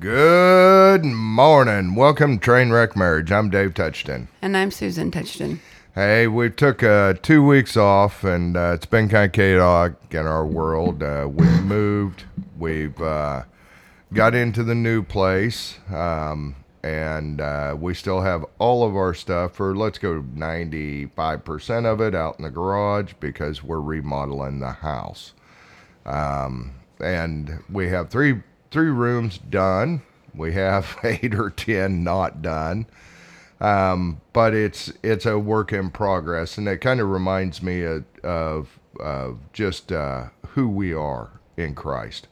Good morning. Welcome to Trainwreck Marriage. I'm Dave Touchton. And I'm Susan Touchton. Hey, we took uh, two weeks off, and uh, it's been kind of chaotic in our world. Uh, we moved. We've uh, got into the new place, um, and uh, we still have all of our stuff, for let's go 95% of it out in the garage because we're remodeling the house. Um, and we have three three rooms done. We have eight or ten not done. Um, but it's it's a work in progress, and it kind of reminds me of of, of just uh, who we are in Christ,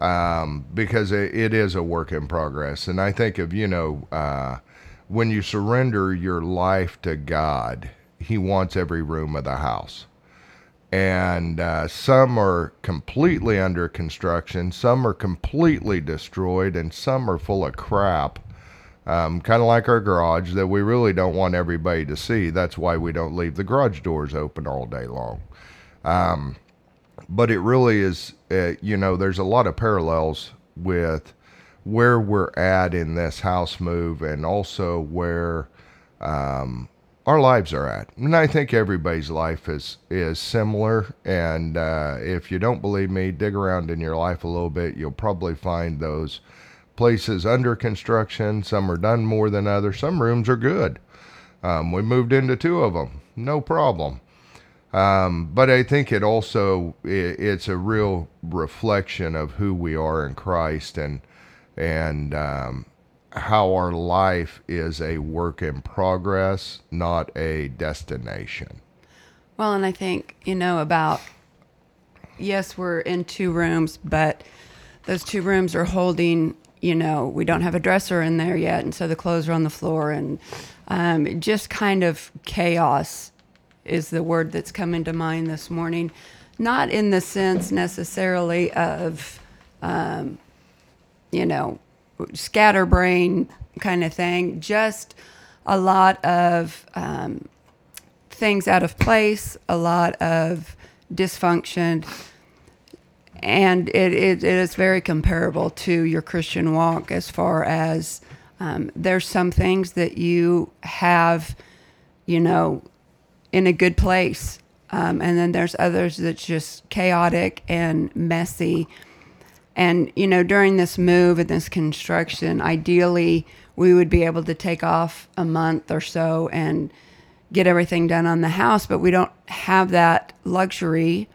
um, because it, it is a work in progress. And I think of you know uh, when you surrender your life to God, He wants every room of the house and uh, some are completely under construction, some are completely destroyed, and some are full of crap. Um, kind of like our garage that we really don't want everybody to see. That's why we don't leave the garage doors open all day long. Um, but it really is, uh, you know, there's a lot of parallels with where we're at in this house move and also where um, our lives are at. And I think everybody's life is is similar. And uh, if you don't believe me, dig around in your life a little bit. You'll probably find those places under construction. Some are done more than others. Some rooms are good. Um, we moved into two of them, no problem. Um, but I think it also it, it's a real reflection of who we are in Christ and and um, how our life is a work in progress, not a destination. Well, and I think, you know, about yes, we're in two rooms, but those two rooms are holding, you know, we don't have a dresser in there yet. And so the clothes are on the floor. And um, just kind of chaos is the word that's come into mind this morning. Not in the sense necessarily of, um, you know, scatterbrain kind of thing. Just a lot of um, things out of place, a lot of dysfunction, and it, it, it is very comparable to your Christian walk as far as um, there's some things that you have, you know, in a good place. Um, and then there's others that's just chaotic and messy and, you know, during this move and this construction, ideally, we would be able to take off a month or so and get everything done on the house, but we don't have that luxury.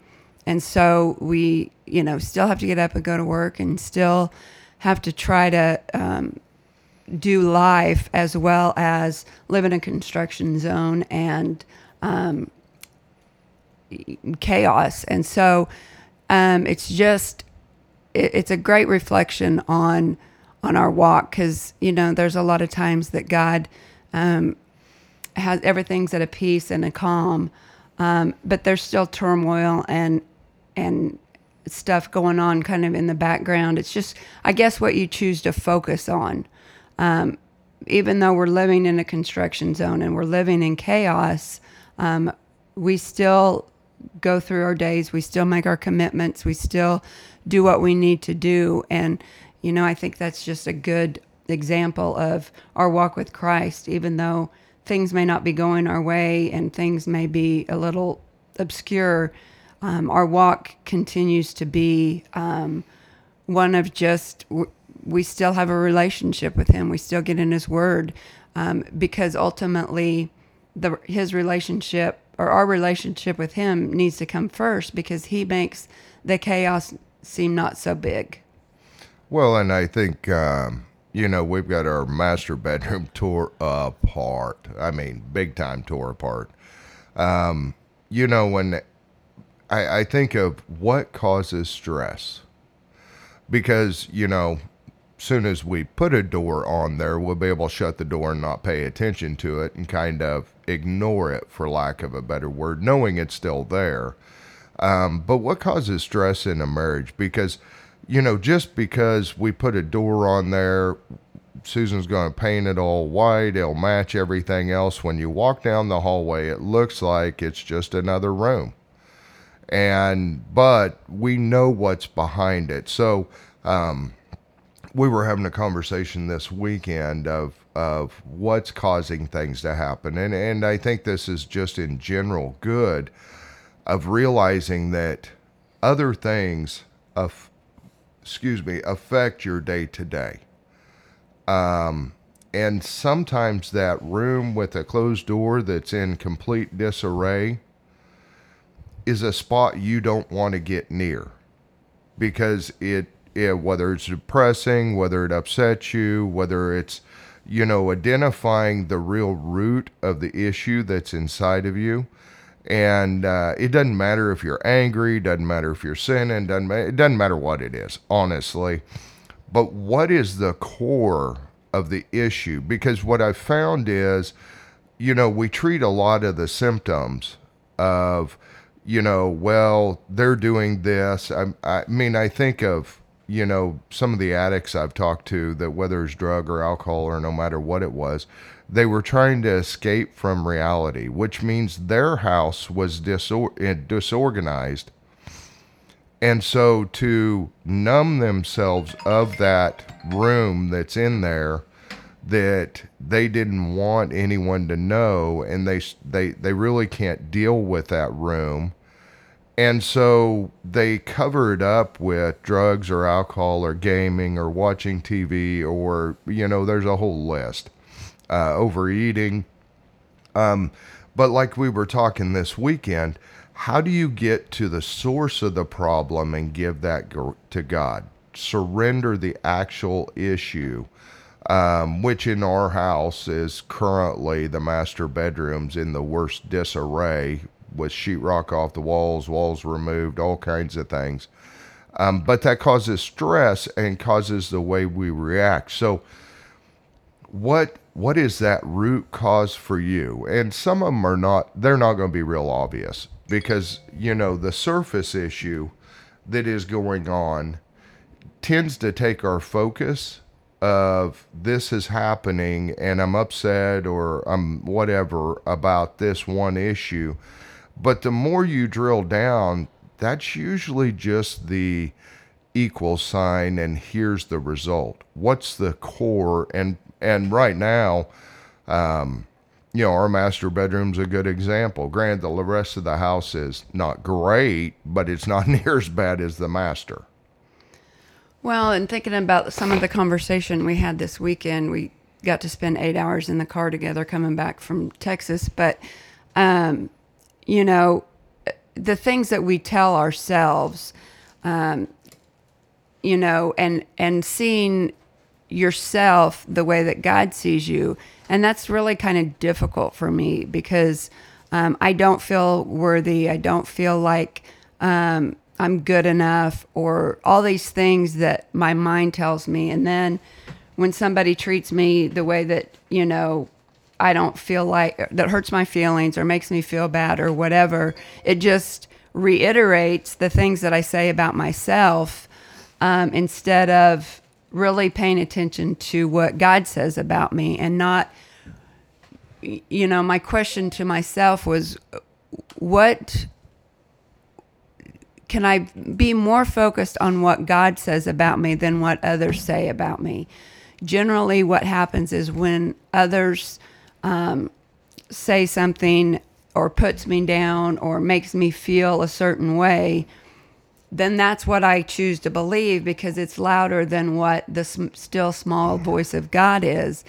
And so we, you know, still have to get up and go to work and still have to try to um, do life as well as live in a construction zone and um, chaos. And so um, it's just, it, it's a great reflection on on our walk because you know there's a lot of times that God um, has everything's at a peace and a calm, um, but there's still turmoil and and stuff going on kind of in the background. It's just I guess what you choose to focus on. Um, even though we're living in a construction zone and we're living in chaos, um, we still go through our days. We still make our commitments. We still do what we need to do. And, you know, I think that's just a good example of our walk with Christ, even though things may not be going our way and things may be a little obscure. Um, our walk continues to be um, one of just, we still have a relationship with Him. We still get in His Word um, because ultimately, the, His relationship or our relationship with Him needs to come first because He makes the chaos seem not so big. Well, and I think um, you know we've got our master bedroom tore apart. I mean, big time tore apart. Um, you know when I, I think of what causes stress, because you know soon as we put a door on there, we'll be able to shut the door and not pay attention to it and kind of ignore it, for lack of a better word, knowing it's still there. Um, but what causes stress in a marriage? Because, you know, just because we put a door on there, Susan's going to paint it all white, it'll match everything else. When you walk down the hallway, it looks like it's just another room. And, but we know what's behind it. So, um, we were having a conversation this weekend of of what's causing things to happen, and and I think this is just in general good of realizing that other things excuse me affect your day to day. Um, and sometimes that room with a closed door that's in complete disarray is a spot you don't want to get near because it, it whether it's depressing, whether it upsets you, whether it's you know identifying the real root of the issue that's inside of you. And uh, it doesn't matter if you're angry, doesn't matter if you're sinning, doesn't ma- it doesn't matter what it is, honestly. But what is the core of the issue? Because what I've found is, you know, we treat a lot of the symptoms of, you know, well, they're doing this. I, I mean, I think of, you know, some of the addicts I've talked to that whether it's drug or alcohol or no matter what it was, they were trying to escape from reality, which means their house was disor- eh, disorganized. And so to numb themselves of that room that's in there that they didn't want anyone to know and they they they really can't deal with that room. And so they cover it up with drugs or alcohol or gaming or watching TV or you know there's a whole list. Uh, overeating. Um, but like we were talking this weekend, how do you get to the source of the problem and give that to God? Surrender the actual issue, um, which in our house is currently the master bedrooms in the worst disarray with sheetrock off the walls, walls removed, all kinds of things. Um, but that causes stress and causes the way we react. So, what what is that root cause for you? And some of them are not. They're not going to be real obvious because you know the surface issue that is going on tends to take our focus of this is happening and I'm upset or I'm whatever about this one issue. But the more you drill down, that's usually just the equal sign and here's the result. What's the core and and right now um you know, our master bedroom's a good example. Granted, the rest of the house is not great, but it's not near as bad as the master. Well, and thinking about some of the conversation we had this weekend, we got to spend eight hours in the car together coming back from Texas. But, um, you know, the things that we tell ourselves, um, you know, and and seeing yourself the way that God sees you, and that's really kind of difficult for me because um, I don't feel worthy. I don't feel like um, I'm good enough, or all these things that my mind tells me. And then when somebody treats me the way that you know I don't feel like that hurts my feelings or makes me feel bad or whatever, it just reiterates the things that I say about myself um, instead of really paying attention to what God says about me and not, you know, my question to myself was, what can I be more focused on what God says about me than what others say about me? Generally, what happens is when others um, say something or puts me down or makes me feel a certain way, then that's what I choose to believe because it's louder than what the sm- still small voice of God is.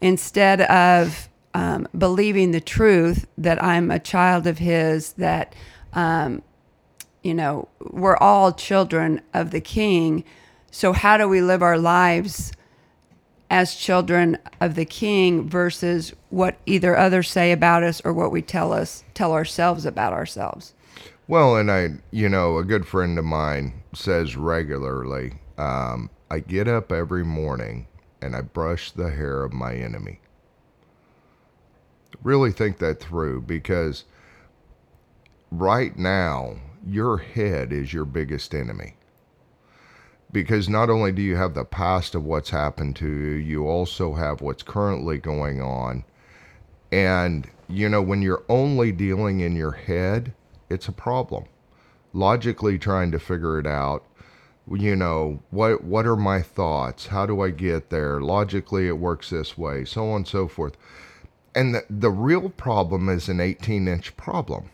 Instead of um, believing the truth that I'm a child of His, that, um, you know, we're all children of the King. So, how do we live our lives as children of the King versus what either others say about us or what we tell us, tell ourselves about ourselves? Well, and I, you know, a good friend of mine says regularly, um, I get up every morning and I brush the hair of my enemy. Really think that through because right now, your head is your biggest enemy. Because not only do you have the past of what's happened to you, you also have what's currently going on. And, you know, when you're only dealing in your head, it's a problem. Logically trying to figure it out, you know what what are my thoughts? How do i get there? Logically it works this way so on and so forth. And the, the real problem is an 18 inch problem.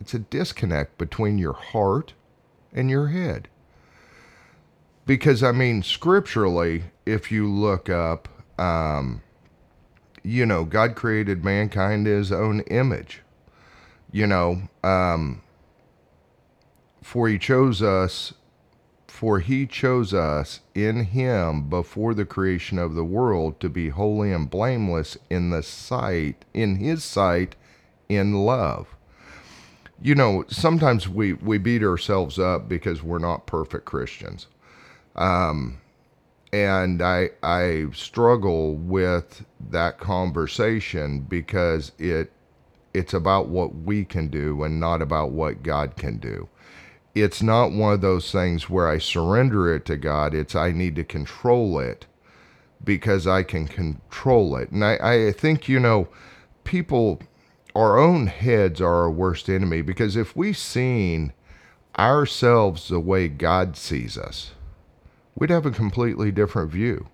It's a disconnect between your heart and your head because i mean scripturally if you look up um, you know god created mankind in his own image you know um, for he chose us for he chose us in him before the creation of the world to be holy and blameless in the sight, in his sight, in love. You know, sometimes we, we beat ourselves up because we're not perfect Christians. Um, and I, I struggle with that conversation because it, it's about what we can do and not about what God can do it's not one of those things where I surrender it to God. It's I need to control it because I can control it. And I, I think, you know, people, our own heads are our worst enemy because if we seen ourselves the way God sees us, we'd have a completely different view.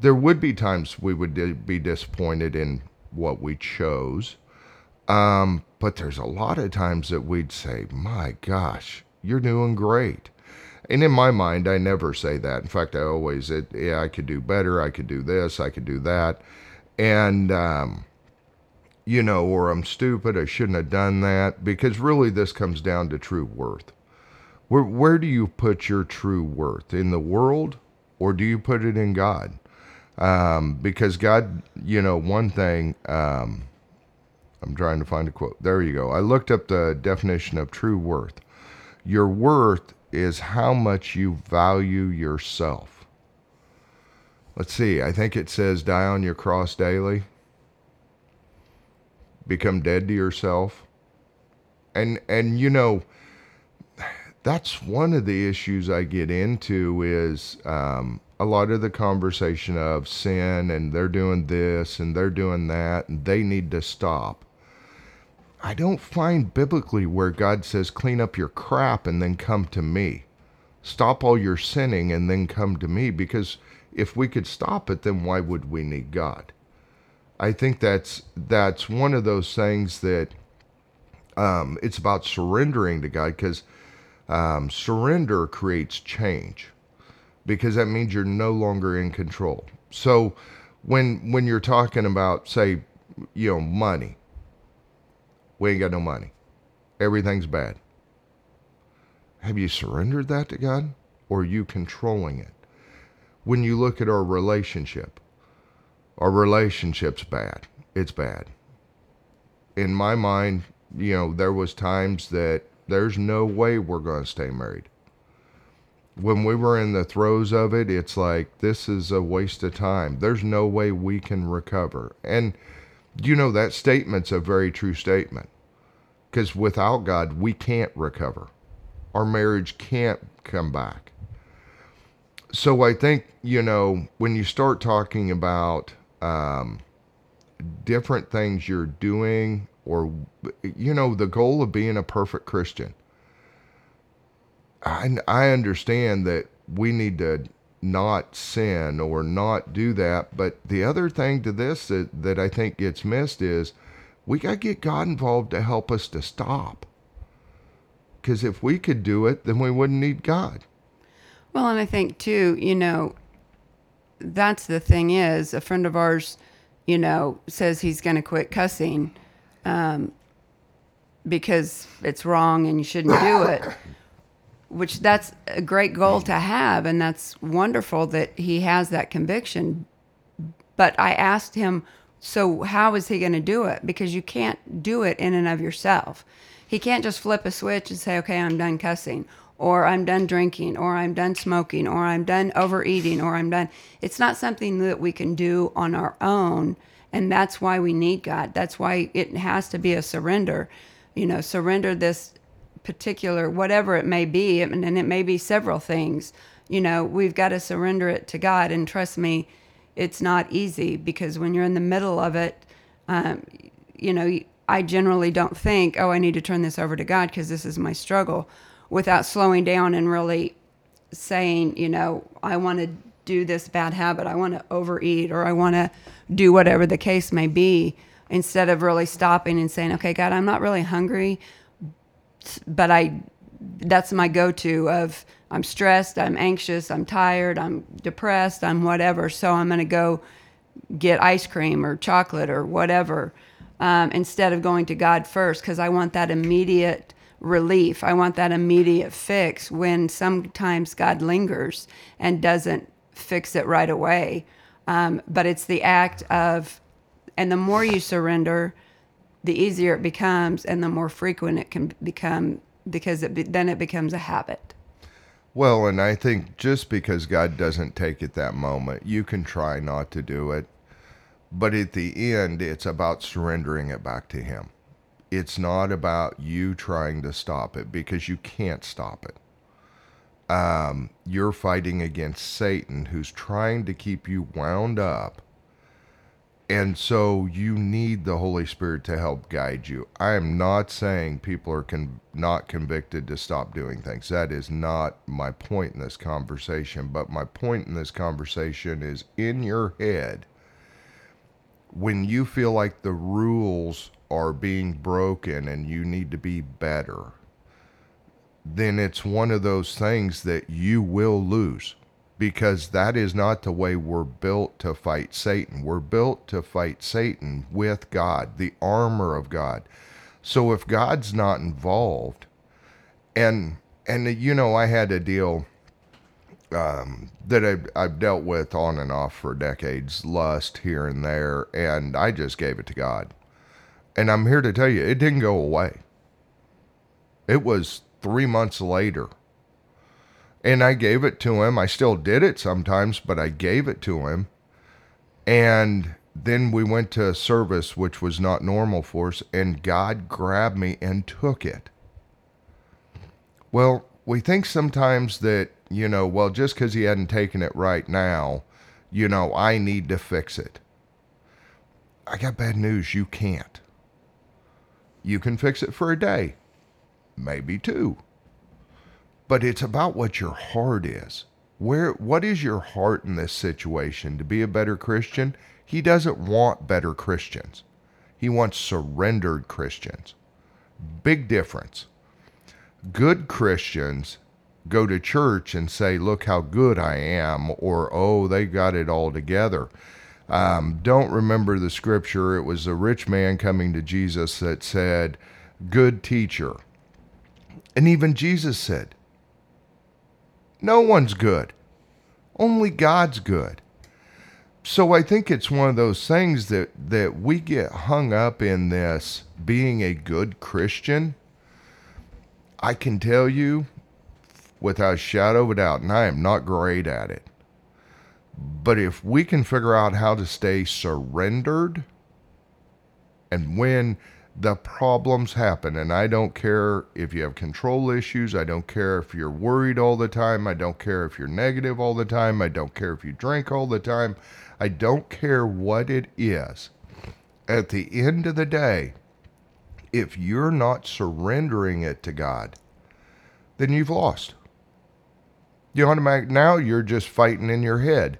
There would be times we would be disappointed in what we chose. Um, but there's a lot of times that we'd say, my gosh, you're doing great. And in my mind, I never say that. In fact, I always, it, yeah, I could do better. I could do this. I could do that. And, um, you know, or I'm stupid. I shouldn't have done that. Because really, this comes down to true worth. Where, where do you put your true worth? In the world or do you put it in God? Um, because God, you know, one thing, um, I'm trying to find a quote. There you go. I looked up the definition of true worth. Your worth is how much you value yourself. Let's see. I think it says die on your cross daily. Become dead to yourself. And and you know that's one of the issues I get into is um, a lot of the conversation of sin and they're doing this and they're doing that and they need to stop. I don't find biblically where God says, clean up your crap and then come to me. Stop all your sinning and then come to me. Because if we could stop it, then why would we need God? I think that's that's one of those things that um, it's about surrendering to God because um, surrender creates change because that means you're no longer in control. So when when you're talking about say you know money, we ain't got no money. Everything's bad. Have you surrendered that to God or are you controlling it? When you look at our relationship, our relationship's bad. It's bad. In my mind, you know, there was times that there's no way we're going to stay married. When we were in the throes of it, it's like this is a waste of time. There's no way we can recover. And you know, that statement's a very true statement. Because without God, we can't recover. Our marriage can't come back. So I think, you know, when you start talking about um, different things you're doing, or, you know, the goal of being a perfect Christian, I, I understand that we need to not sin or not do that. But the other thing to this that, that I think gets missed is we got to get God involved to help us to stop. Because if we could do it, then we wouldn't need God. Well, and I think too, you know, that's the thing is a friend of ours, you know, says he's going to quit cussing um, because it's wrong and you shouldn't do it which that's a great goal to have and that's wonderful that he has that conviction. But i asked him so how is he going to do it? Because you can't do it in and of yourself. He can't just flip a switch and say okay i'm done cussing or i'm done drinking or i'm done smoking or i'm done overeating or i'm done. It's not something that we can do on our own and that's why we need god that's why it has to be a surrender you know surrender this particular, whatever it may be, and it may be several things, you know, we've got to surrender it to God. And trust me, it's not easy because when you're in the middle of it, um, you know, I generally don't think, oh, I need to turn this over to God because this is my struggle without slowing down and really saying, you know, I want to do this bad habit, I want to overeat, or I want to do whatever the case may be, instead of really stopping and saying, okay, God, I'm not really hungry, but I, that's my go to of, I'm stressed, I'm anxious, I'm tired, I'm depressed, I'm whatever. So I'm going to go get ice cream or chocolate or whatever um, instead of going to God first because I want that immediate relief. I want that immediate fix when sometimes God lingers and doesn't fix it right away. Um, but it's the act of, and the more you surrender, the easier it becomes and the more frequent it can become because it be, then it becomes a habit. Well, and I think just because God doesn't take it that moment, you can try not to do it. But at the end, it's about surrendering it back to Him. It's not about you trying to stop it because you can't stop it. Um, you're fighting against Satan who's trying to keep you wound up and so you need the Holy Spirit to help guide you. I am not saying people are con- not convicted to stop doing things. That is not my point in this conversation. But my point in this conversation is in your head, when you feel like the rules are being broken and you need to be better, then it's one of those things that you will lose because that is not the way we're built to fight Satan. We're built to fight Satan with God, the armor of God. So if God's not involved, and and you know, I had a deal um, that I've, I've dealt with on and off for decades, lust here and there, and I just gave it to God. And I'm here to tell you, it didn't go away. It was three months later and I gave it to him. I still did it sometimes, but I gave it to him. And then we went to service which was not normal for us, and God grabbed me and took it. Well, we think sometimes that, you know, well, just because he hadn't taken it right now, you know, I need to fix it. I got bad news. You can't. You can fix it for a day, maybe two but it's about what your heart is. Where what is your heart in this situation to be a better Christian? He doesn't want better Christians. He wants surrendered Christians. Big difference. Good Christians go to church and say, Look how good I am, or Oh, they got it all together. Um, don't remember the scripture. It was a rich man coming to Jesus that said, Good teacher. And even Jesus said, no one's good. Only God's good. So I think it's one of those things that, that we get hung up in this being a good Christian. I can tell you without a shadow of a doubt, and I am not great at it. But if we can figure out how to stay surrendered, and when the problems happen. And I don't care if you have control issues. I don't care if you're worried all the time. I don't care if you're negative all the time. I don't care if you drink all the time. I don't care what it is. At the end of the day, if you're not surrendering it to God, then you've lost. You automatic now you're just fighting in your head.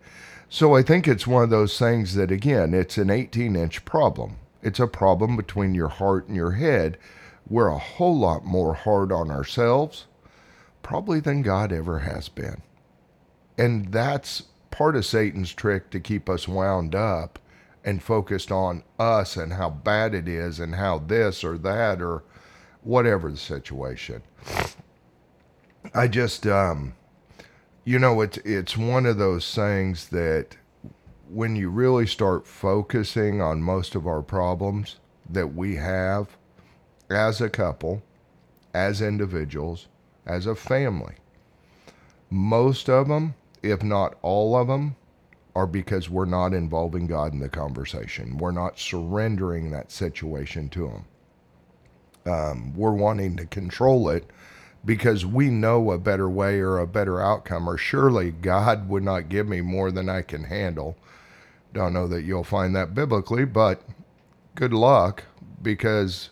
So I think it's one of those things that again, it's an 18 inch problem it's a problem between your heart and your head. We're a whole lot more hard on ourselves, probably than God ever has been. And that's part of Satan's trick to keep us wound up and focused on us and how bad it is and how this or that or whatever the situation. I just um you know it's it's one of those things that when you really start focusing on most of our problems that we have as a couple, as individuals, as a family, most of them, if not all of them, are because we're not involving God in the conversation. We're not surrendering that situation to Him. Um, we're wanting to control it because we know a better way or a better outcome, or surely God would not give me more than I can handle. Don't know that you'll find that biblically, but good luck because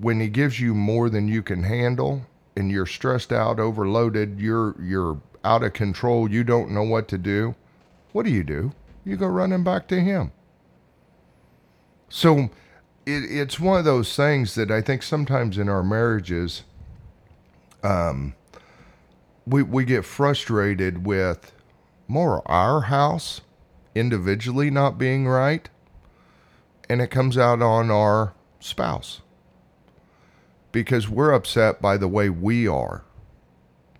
when he gives you more than you can handle and you're stressed out, overloaded, you're you're out of control, you don't know what to do, what do you do? You go running back to Him. So it, it's one of those things that I think sometimes in our marriages, um, we, we get frustrated with more our house individually not being right, and it comes out on our spouse because we're upset by the way we are,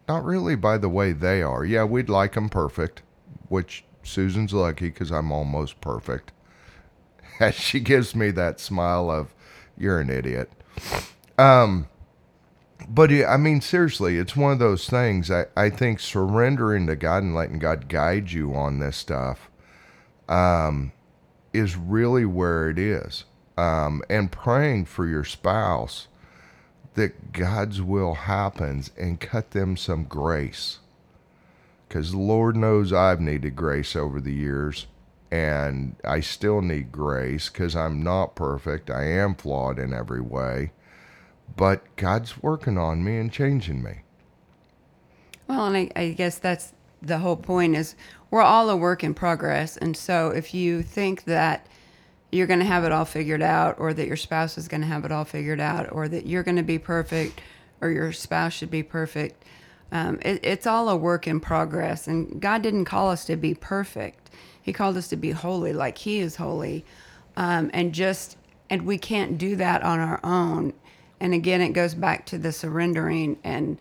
not really by the way they are. Yeah, we'd like them perfect, which Susan's lucky because I'm almost perfect. As she gives me that smile of, you're an idiot. Um, but I mean, seriously, it's one of those things. I, I think surrendering to God and letting God guide you on this stuff um, is really where it is. Um, and praying for your spouse that God's will happens and cut them some grace. Because Lord knows I've needed grace over the years, and I still need grace because I'm not perfect. I am flawed in every way, but God's working on me and changing me. Well, and I, I guess that's the whole point is we're all a work in progress. And so if you think that you're going to have it all figured out or that your spouse is going to have it all figured out or that you're going to be perfect or your spouse should be perfect, um, it, it's all a work in progress. And God didn't call us to be perfect. He called us to be holy like he is holy. Um, and just, and we can't do that on our own. And again, it goes back to the surrendering and,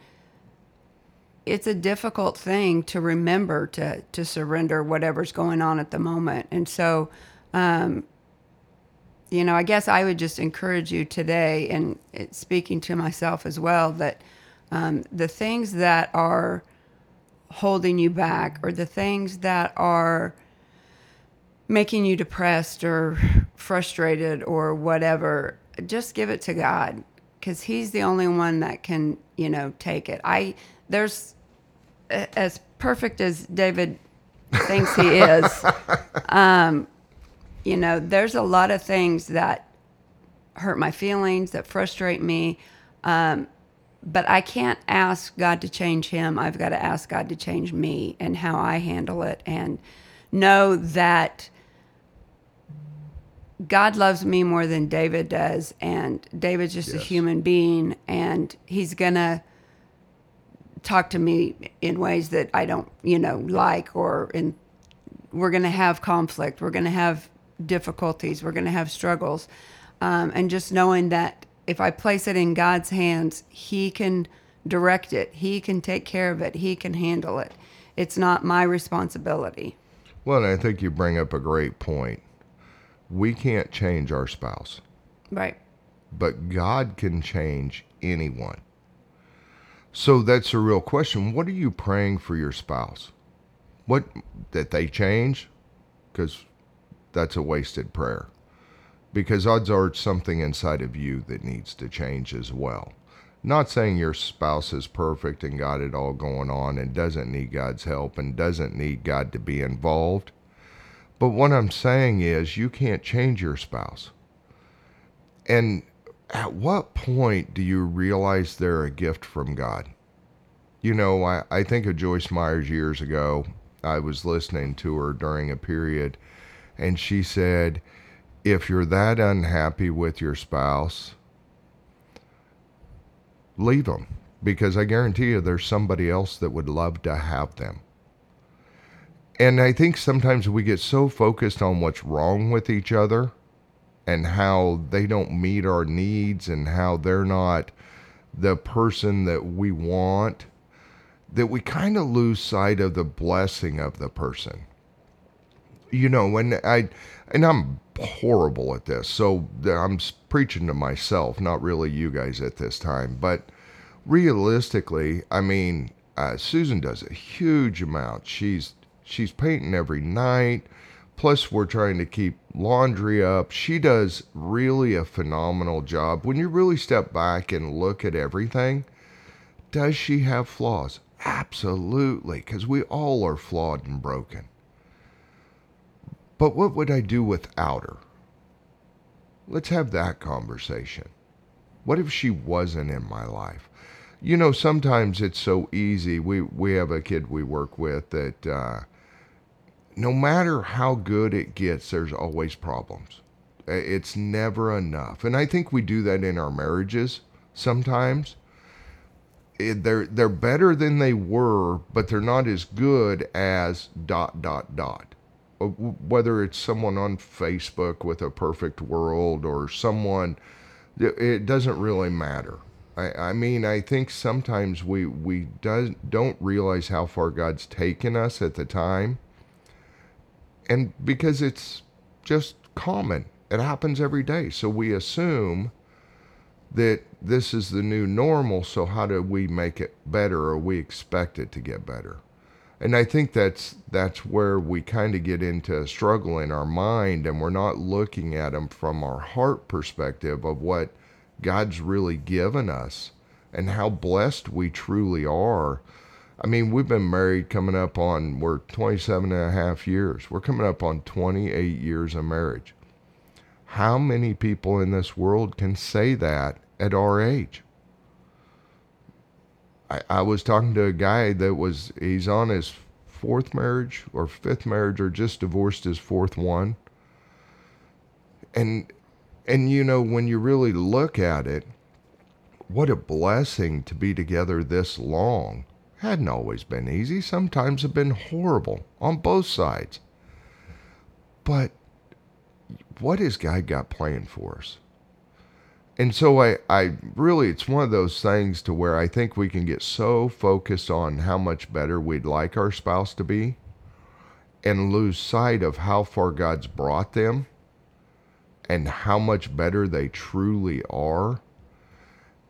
it's a difficult thing to remember to to surrender whatever's going on at the moment. And so um, you know i guess i would just encourage you today and speaking to myself as well that um, the things that are holding you back or the things that are making you depressed or frustrated or whatever just give it to god because he's the only one that can you know take it. I there's as perfect as David thinks he is. Um, you know, there's a lot of things that hurt my feelings, that frustrate me. Um, but I can't ask God to change him. I've got to ask God to change me and how I handle it and know that God loves me more than David does. And David's just yes. a human being and he's going to talk to me in ways that I don't, you know, like, or in, we're going to have conflict, we're going to have difficulties, we're going to have struggles. Um, and just knowing that if I place it in God's hands, He can direct it, He can take care of it, He can handle it. It's not my responsibility. Well, I think you bring up a great point. We can't change our spouse. Right. But God can change anyone. So that's a real question. What are you praying for your spouse? What that they change? Because that's a wasted prayer. Because odds are it's something inside of you that needs to change as well. Not saying your spouse is perfect and got it all going on and doesn't need God's help and doesn't need God to be involved. But what I'm saying is you can't change your spouse. And at what point do you realize they're a gift from God? You know, I, I think of Joyce Myers years ago. I was listening to her during a period, and she said, If you're that unhappy with your spouse, leave them because I guarantee you there's somebody else that would love to have them. And I think sometimes we get so focused on what's wrong with each other and how they don't meet our needs and how they're not the person that we want that we kind of lose sight of the blessing of the person. You know, when I and I'm horrible at this, so I'm preaching to myself, not really you guys at this time. But realistically, I mean, uh, Susan does a huge amount. She's she's painting every night. Plus, we're trying to keep laundry up. She does really a phenomenal job. When you really step back and look at everything, does she have flaws? Absolutely, because we all are flawed and broken. But what would I do without her? Let's have that conversation. What if she wasn't in my life? you know, sometimes it's so easy. We we have a kid we work with that uh, no matter how good it gets, there's always problems. It's never enough, and I think we do that in our marriages sometimes. It, they're they're better than they were, but they're not as good as dot dot dot. Uh, Whether it's someone on Facebook with a perfect world or someone it doesn't really matter. I, I mean, I think sometimes we we does, don't realize how far God's taken us at the time, and because it's just common, it happens every day. So we assume that this is the new normal. So how do we make it better, or we expect it to get better? And I think that's that's where we kind of get into a struggle in our mind, and we're not looking at them from our heart perspective of what God's really given us and how blessed we truly are. I mean, we've been married coming up on, we're 27 and a half years. We're coming up on 28 years of marriage. How many people in this world can say that at our age? I, I was talking to a guy that was, he's on his fourth marriage or fifth marriage or just divorced his fourth one. And and you know, when you really look at it, what a blessing to be together this long. Hadn't always been easy, sometimes have been horrible on both sides. But what has God got planned for us? And so I, I really, it's one of those things to where I think we can get so focused on how much better we'd like our spouse to be and lose sight of how far God's brought them and how much better they truly are.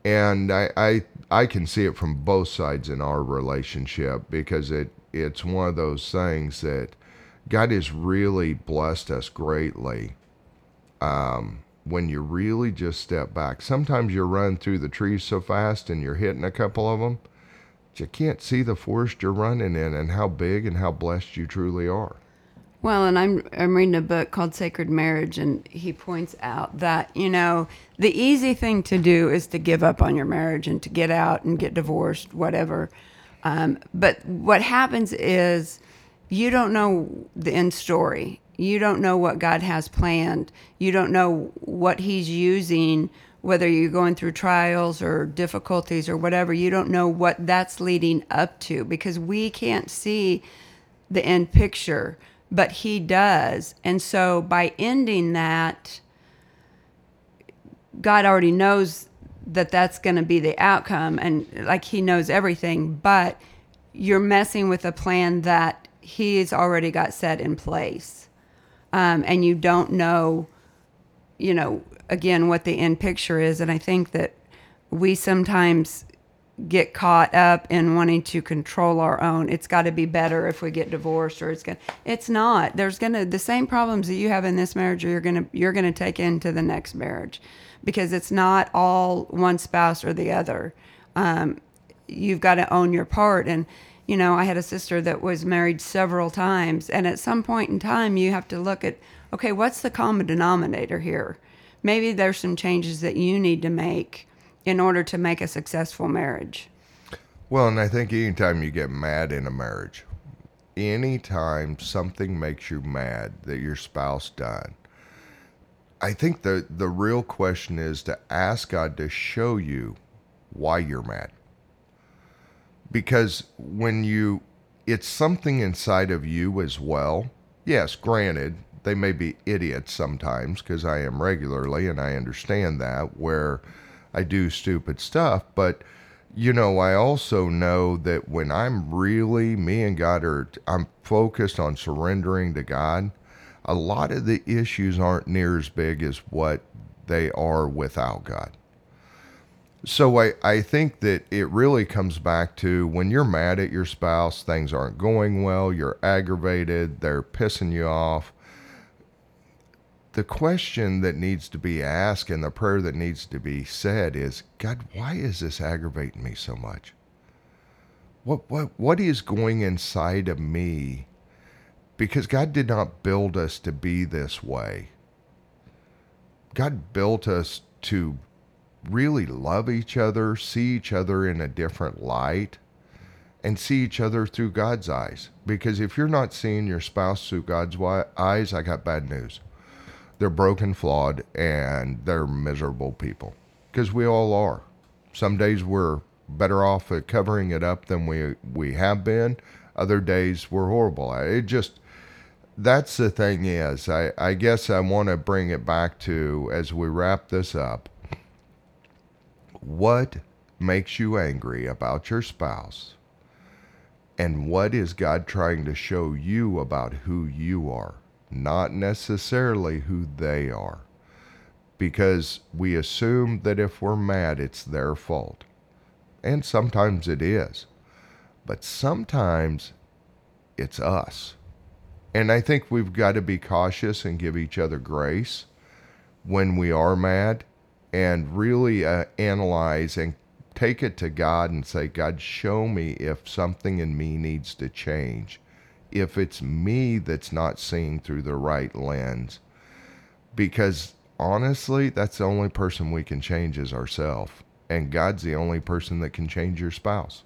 And I, I I can see it from both sides in our relationship because it it's one of those things that God has really blessed us greatly. Um, when you really just step back, sometimes you're running through the trees so fast and you're hitting a couple of them, you can't see the forest you're running in and how big and how blessed you truly are. Well, and I'm I'm reading a book called Sacred Marriage, and he points out that you know the easy thing to do is to give up on your marriage and to get out and get divorced, whatever. Um, but what happens is you don't know the end story. You don't know what God has planned. You don't know what He's using, whether you're going through trials or difficulties or whatever. You don't know what that's leading up to because we can't see the end picture, but he does. And so by ending that, God already knows that that's going to be the outcome and like he knows everything, but you're messing with a plan that he's already got set in place. Um, and you don't know, you know, again, what the end picture is. And I think that we sometimes get caught up in wanting to control our own. It's got to be better if we get divorced or it's going to it's not. There's going to the same problems that you have in this marriage you're going to you're going to take into the next marriage because it's not all one spouse or the other. Um, you've got to own your part and you know, I had a sister that was married several times and at some point in time you have to look at okay, what's the common denominator here? Maybe there's some changes that you need to make in order to make a successful marriage. Well, and I think anytime you get mad in a marriage, anytime something makes you mad that your spouse done, I think the the real question is to ask God to show you why you're mad. Because when you it's something inside of you as well. Yes, granted, they may be idiots sometimes because I am regularly and I understand that where I do stupid stuff, but you know, I also know that when I'm really me and God are I'm focused on surrendering to God, a lot of the issues aren't near as big as what they are without God. So I, I think that it really comes back to when you're mad at your spouse, things aren't going well, you're aggravated, they're pissing you off. The question that needs to be asked and the prayer that needs to be said is, God, why is this aggravating me so much? What what what is going inside of me? Because God did not build us to be this way. God built us to really love each other, see each other in a different light, and see each other through God's eyes. Because if you're not seeing your spouse through God's eyes, I got bad news. They're broken, flawed, and they're miserable people. Because we all are. Some days we're better off at covering it up than we we have been. Other days we're horrible it. It just that's the thing is I, I guess I want to bring it back to as we wrap this up what makes you angry about your spouse and what is God trying to show you about who you are not necessarily who they are. Because we assume that if we're mad it's their fault. And sometimes it is. But sometimes it's us. And I think we've got to be cautious and give each other grace when we are mad and really uh, analyze and take it to God and say, God, show me if something in me needs to change. If it's me that's not seeing through the right lens. Because honestly, that's the only person we can change is ourselves. And God's the only person that can change your spouse.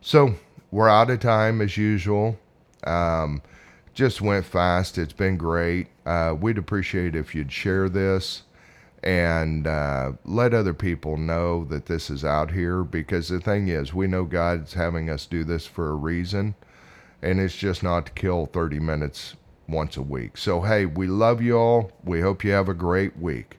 So we're out of time as usual. Um, just went fast. It's been great. Uh, we'd appreciate if you'd share this and uh, let other people know that this is out here because the thing is, we know God's having us do this for a reason, and it's just not to kill 30 minutes once a week. So, hey, we love you all. We hope you have a great week.